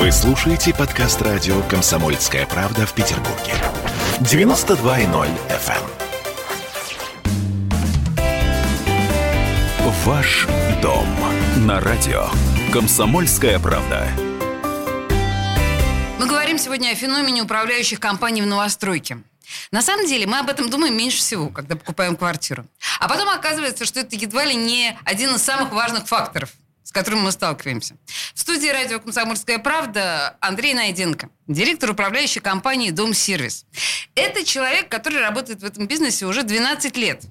Вы слушаете подкаст радио «Комсомольская правда» в Петербурге. 92.0 FM. эм. Ваш дом на радио «Комсомольская правда». Мы говорим сегодня о феномене управляющих компаний в новостройке. На самом деле мы об этом думаем меньше всего, когда покупаем квартиру. А потом оказывается, что это едва ли не один из самых важных факторов – с которым мы сталкиваемся. В студии радио «Комсомольская правда» Андрей Найденко, директор управляющей компании «Дом Сервис». Это человек, который работает в этом бизнесе уже 12 лет.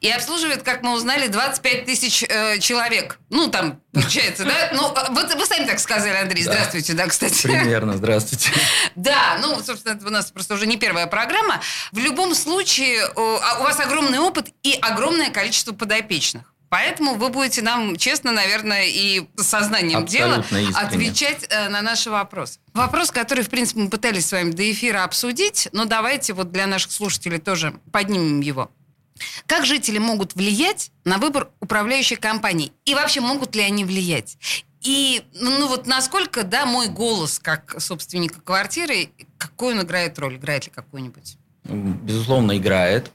И обслуживает, как мы узнали, 25 тысяч э, человек. Ну, там, получается, да? Ну, а, вот вы сами так сказали, Андрей. Да. Здравствуйте, да, кстати. Примерно, здравствуйте. Да, ну, собственно, это у нас просто уже не первая программа. В любом случае, а у вас огромный опыт и огромное количество подопечных. Поэтому вы будете нам честно, наверное, и сознанием дела искренне. отвечать э, на наши вопросы. Вопрос, который, в принципе, мы пытались с вами до эфира обсудить, но давайте вот для наших слушателей тоже поднимем его. Как жители могут влиять на выбор управляющей компании? И вообще могут ли они влиять? И ну вот насколько, да, мой голос как собственника квартиры, какую он играет роль? Играет ли какую-нибудь? Безусловно, играет.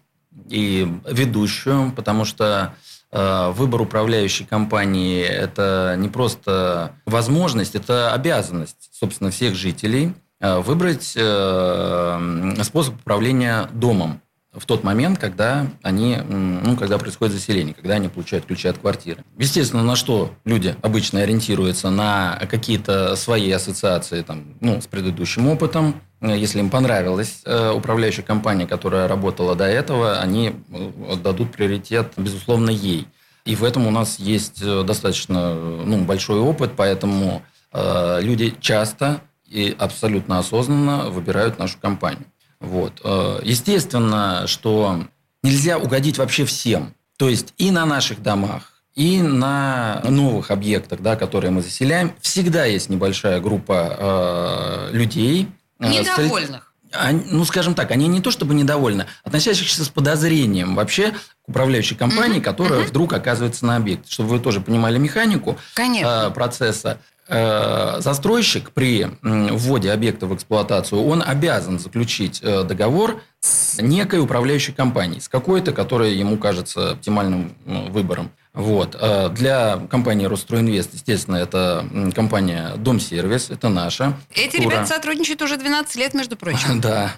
И ведущую, потому что выбор управляющей компании – это не просто возможность, это обязанность, собственно, всех жителей э, выбрать э, способ управления домом в тот момент, когда они, ну, когда происходит заселение, когда они получают ключи от квартиры. Естественно, на что люди обычно ориентируются? На какие-то свои ассоциации там, ну, с предыдущим опытом. Э, Если им понравилась э, управляющая компания, которая работала до этого, они э, дадут приоритет, безусловно, ей. И в этом у нас есть достаточно ну, большой опыт, поэтому э, люди часто и абсолютно осознанно выбирают нашу компанию. Вот. Естественно, что нельзя угодить вообще всем. То есть и на наших домах, и на новых объектах, да, которые мы заселяем, всегда есть небольшая группа э, людей. Э, Недовольных. они- ну, скажем так, они не то чтобы недовольны, относящихся с подозрением вообще к управляющей компании, которая вдруг оказывается на объекте. Чтобы вы тоже понимали механику Конечно. э, процесса. Э, застройщик при м, вводе объекта в эксплуатацию, он обязан заключить э, договор с некой управляющей компанией, с какой-то, которая ему кажется оптимальным выбором. Вот. Э, Для компании «Росстройинвест», естественно, это компания «Дом-сервис», это наша. Эти структура. ребята сотрудничают уже 12 лет, между прочим. Да.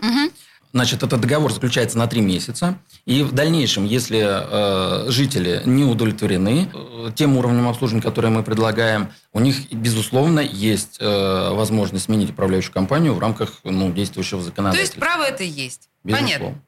Значит, этот договор заключается на три месяца. И в дальнейшем, если э, жители не удовлетворены э, тем уровнем обслуживания, которое мы предлагаем, у них, безусловно, есть э, возможность сменить управляющую компанию в рамках ну, действующего То есть законодательства. право это есть. Безусловно. Понятно.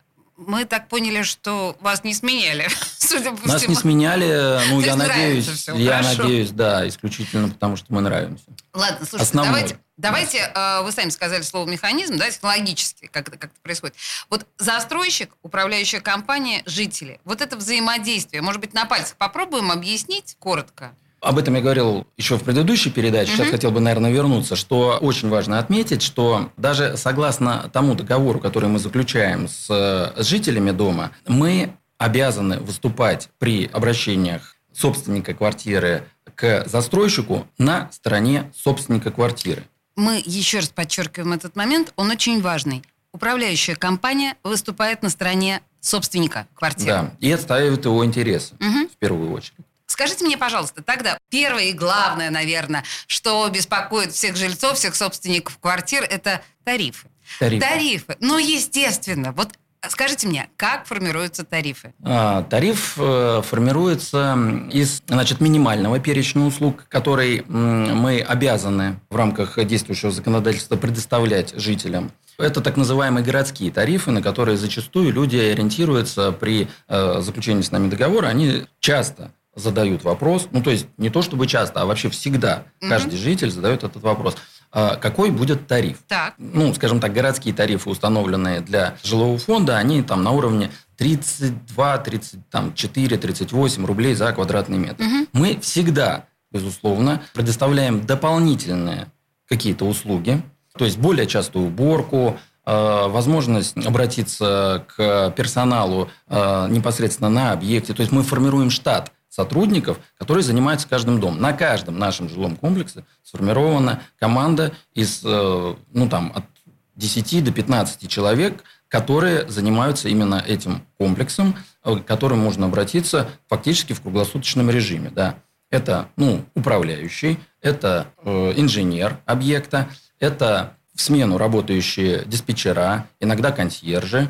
Мы так поняли, что вас не сменяли, судя по Нас всему. не сменяли, ну, То я надеюсь, всё, я хорошо. надеюсь, да, исключительно потому, что мы нравимся. Ладно, слушайте, Основной. давайте, давайте э, вы сами сказали слово механизм, да, технологически, как это, как это происходит. Вот застройщик, управляющая компания, жители. Вот это взаимодействие, может быть, на пальцах попробуем объяснить коротко? Об этом я говорил еще в предыдущей передаче. Сейчас Мгм. хотел бы, наверное, вернуться, что очень важно отметить, что даже согласно тому договору, который мы заключаем с, с жителями дома, мы обязаны выступать при обращениях собственника квартиры к застройщику на стороне собственника квартиры. Мы еще раз подчеркиваем этот момент, он очень важный. Управляющая компания выступает на стороне собственника квартиры. Да, и отстаивает его интересы Мгм. в первую очередь. Скажите мне, пожалуйста, тогда первое и главное, наверное, что беспокоит всех жильцов, всех собственников квартир, это тарифы. Тарифы. Тарифы. Ну, естественно. Вот скажите мне, как формируются тарифы? А, Тариф э, формируется из значит, минимального перечня услуг, который мы обязаны в рамках действующего законодательства предоставлять жителям. Это так называемые городские тарифы, на которые зачастую люди ориентируются при э, заключении с нами договора. Они часто задают вопрос, ну то есть не то чтобы часто, а вообще всегда Мгм. каждый житель задает этот вопрос. А какой будет тариф? Так. ну, скажем так, городские тарифы, установленные для жилого фонда, они там на уровне 32, 34, 38 рублей за квадратный метр. Мгм. Мы всегда, безусловно, предоставляем дополнительные какие-то услуги, то есть более частую уборку, э, возможность обратиться к персоналу э, непосредственно на объекте. То есть мы формируем штат сотрудников, которые занимаются каждым домом. На каждом нашем жилом комплексе сформирована команда из, э, ну, там, от 10 до 15 человек, которые занимаются именно этим комплексом, э, к которым можно обратиться фактически в круглосуточном режиме. Да. Это ну, управляющий, это э, инженер объекта, это в смену работающие диспетчера, иногда консьержи,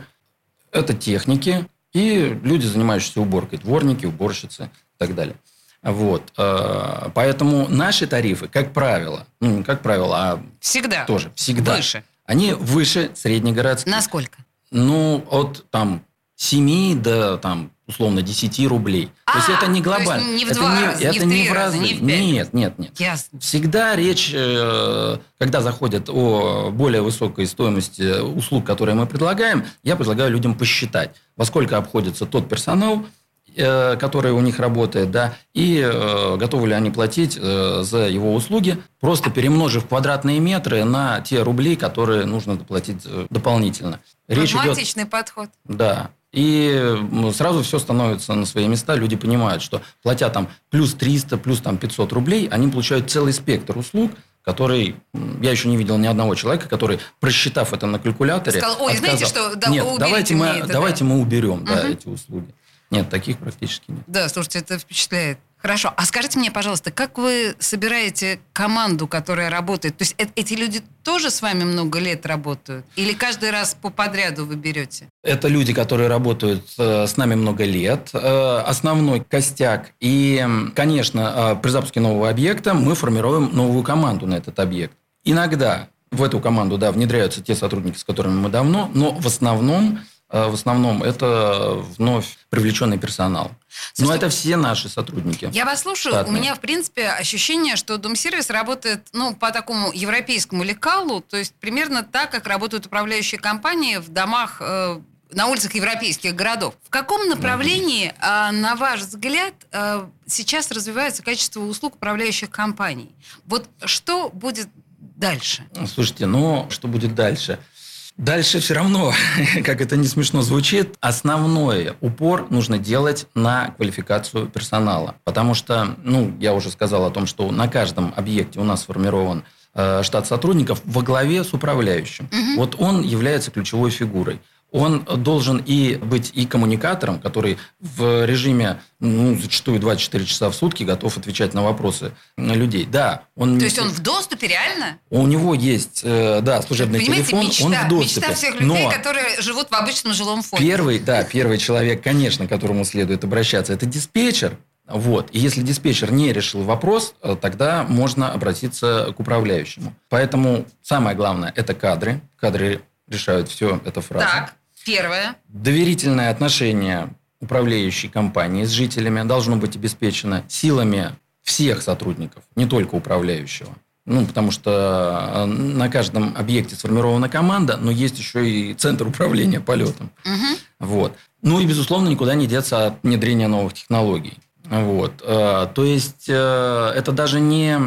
это техники и люди, занимающиеся уборкой, дворники, уборщицы и так далее. Вот. Э, поэтому наши тарифы, как правило, ну, не как правило, а всегда. тоже всегда. Выше. Они выше среднегородских. Насколько? Ну, от там 7 до там условно 10 рублей. А, то есть это не глобально. Не в это два не, раза, это не в три не в раза, не в пять. Нет, нет, нет. Ясно. Всегда речь, э, когда заходит о более высокой стоимости услуг, которые мы предлагаем, я предлагаю людям посчитать, во сколько обходится тот персонал, э, который у них работает, да, и э, готовы ли они платить за его услуги, просто перемножив квадратные метры на те рубли, которые нужно доплатить дополнительно. Речь идет, подход. Да. И сразу все становится на свои места. Люди понимают, что платя там плюс 300, плюс там 500 рублей, они получают целый спектр услуг, который... Я еще не видел ни одного человека, который, просчитав это на калькуляторе... Сказал, ой, отказал, знаете что, да, нет, давайте, мы, это, давайте да. мы уберем угу. да, эти услуги. Нет, таких практически нет. Да, слушайте, это впечатляет. Хорошо. А скажите мне, пожалуйста, как вы собираете команду, которая работает? То есть э- эти люди тоже с вами много лет работают? Или каждый раз по подряду вы берете? Это люди, которые работают э, с нами много лет. Э, основной костяк. И, конечно, э, при запуске нового объекта мы формируем новую команду на этот объект. Иногда в эту команду да, внедряются те сотрудники, с которыми мы давно, но в основном в основном это вновь привлеченный персонал. Слушайте, Но это все наши сотрудники. Я вас слушаю. Штатные. У меня, в принципе, ощущение, что Дом-сервис работает ну, по такому европейскому лекалу, то есть примерно так, как работают управляющие компании в домах э, на улицах европейских городов. В каком направлении, э, на ваш взгляд, э, сейчас развивается качество услуг управляющих компаний? Вот что будет дальше? Слушайте, ну, что будет дальше? Дальше все равно, как это не смешно звучит, основной упор нужно делать на квалификацию персонала. Потому что, ну, я уже сказал о том, что на каждом объекте у нас сформирован э, штат сотрудников во главе с управляющим. Угу. Вот он является ключевой фигурой он должен и быть и коммуникатором, который в режиме, ну, зачастую 24 часа в сутки готов отвечать на вопросы людей. Да, он... То есть он в доступе реально? У него есть, э, да, служебный Понимаете, телефон, мечта, он в доступе. Мечта всех людей, Но которые живут в обычном жилом фонде. Первый, да, первый человек, конечно, к которому следует обращаться, это диспетчер. Вот. И если диспетчер не решил вопрос, э, тогда можно обратиться к управляющему. Поэтому самое главное – это кадры. Кадры решают все, это фраза. Так. Первое. Доверительное отношение управляющей компании с жителями должно быть обеспечено силами всех сотрудников, не только управляющего. Ну, потому что э, на каждом объекте сформирована команда, но есть еще и центр управления полетом. Угу. Вот. Ну и, безусловно, никуда не деться от внедрения новых технологий. Вот. Э, то есть, э, это даже не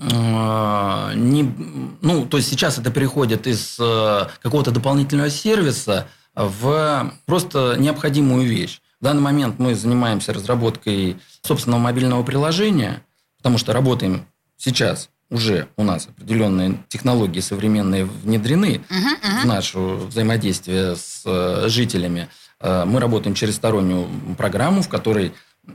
не, ну, то есть сейчас это переходит из какого-то дополнительного сервиса в просто необходимую вещь. В данный момент мы занимаемся разработкой собственного мобильного приложения, потому что работаем сейчас уже у нас определенные технологии современные внедрены uh-huh, uh-huh. в наше взаимодействие с э, жителями. Э, мы работаем через стороннюю программу, в которой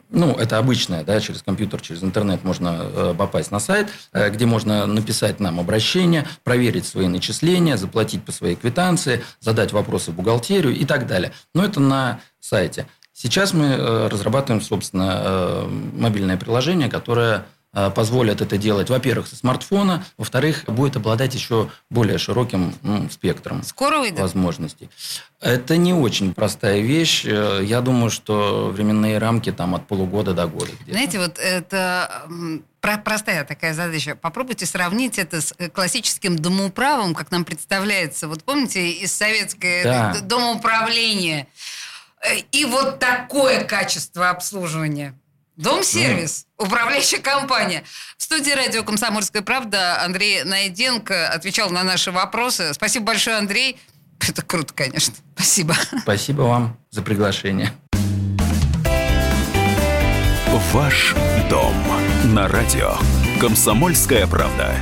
ну, это обычное, да, через компьютер, через интернет можно э, попасть на сайт, э, где можно написать нам обращение, проверить свои начисления, заплатить по своей квитанции, задать вопросы бухгалтерию и так далее. Но это на сайте. Сейчас мы э, разрабатываем, собственно, мобильное приложение, которое э, позволит это делать, во-первых, со смартфона, во-вторых, будет обладать еще более широким ну, спектром Скоро выйдет? возможностей. Это не очень простая вещь. Э, Я думаю, что временные рамки там от полугода до года. Где-то. Знаете, вот это простая такая задача. Попробуйте сравнить это с э, классическим домоуправом, как нам представляется. Вот помните из советского Да. домоуправления? И вот такое качество обслуживания. Дом-сервис, управляющая компания. В студии радио «Комсомольская правда» Андрей Найденко отвечал на наши вопросы. Спасибо большое, Андрей. Это круто, конечно. Спасибо. Спасибо вам за приглашение. Ваш дом на радио. Комсомольская правда.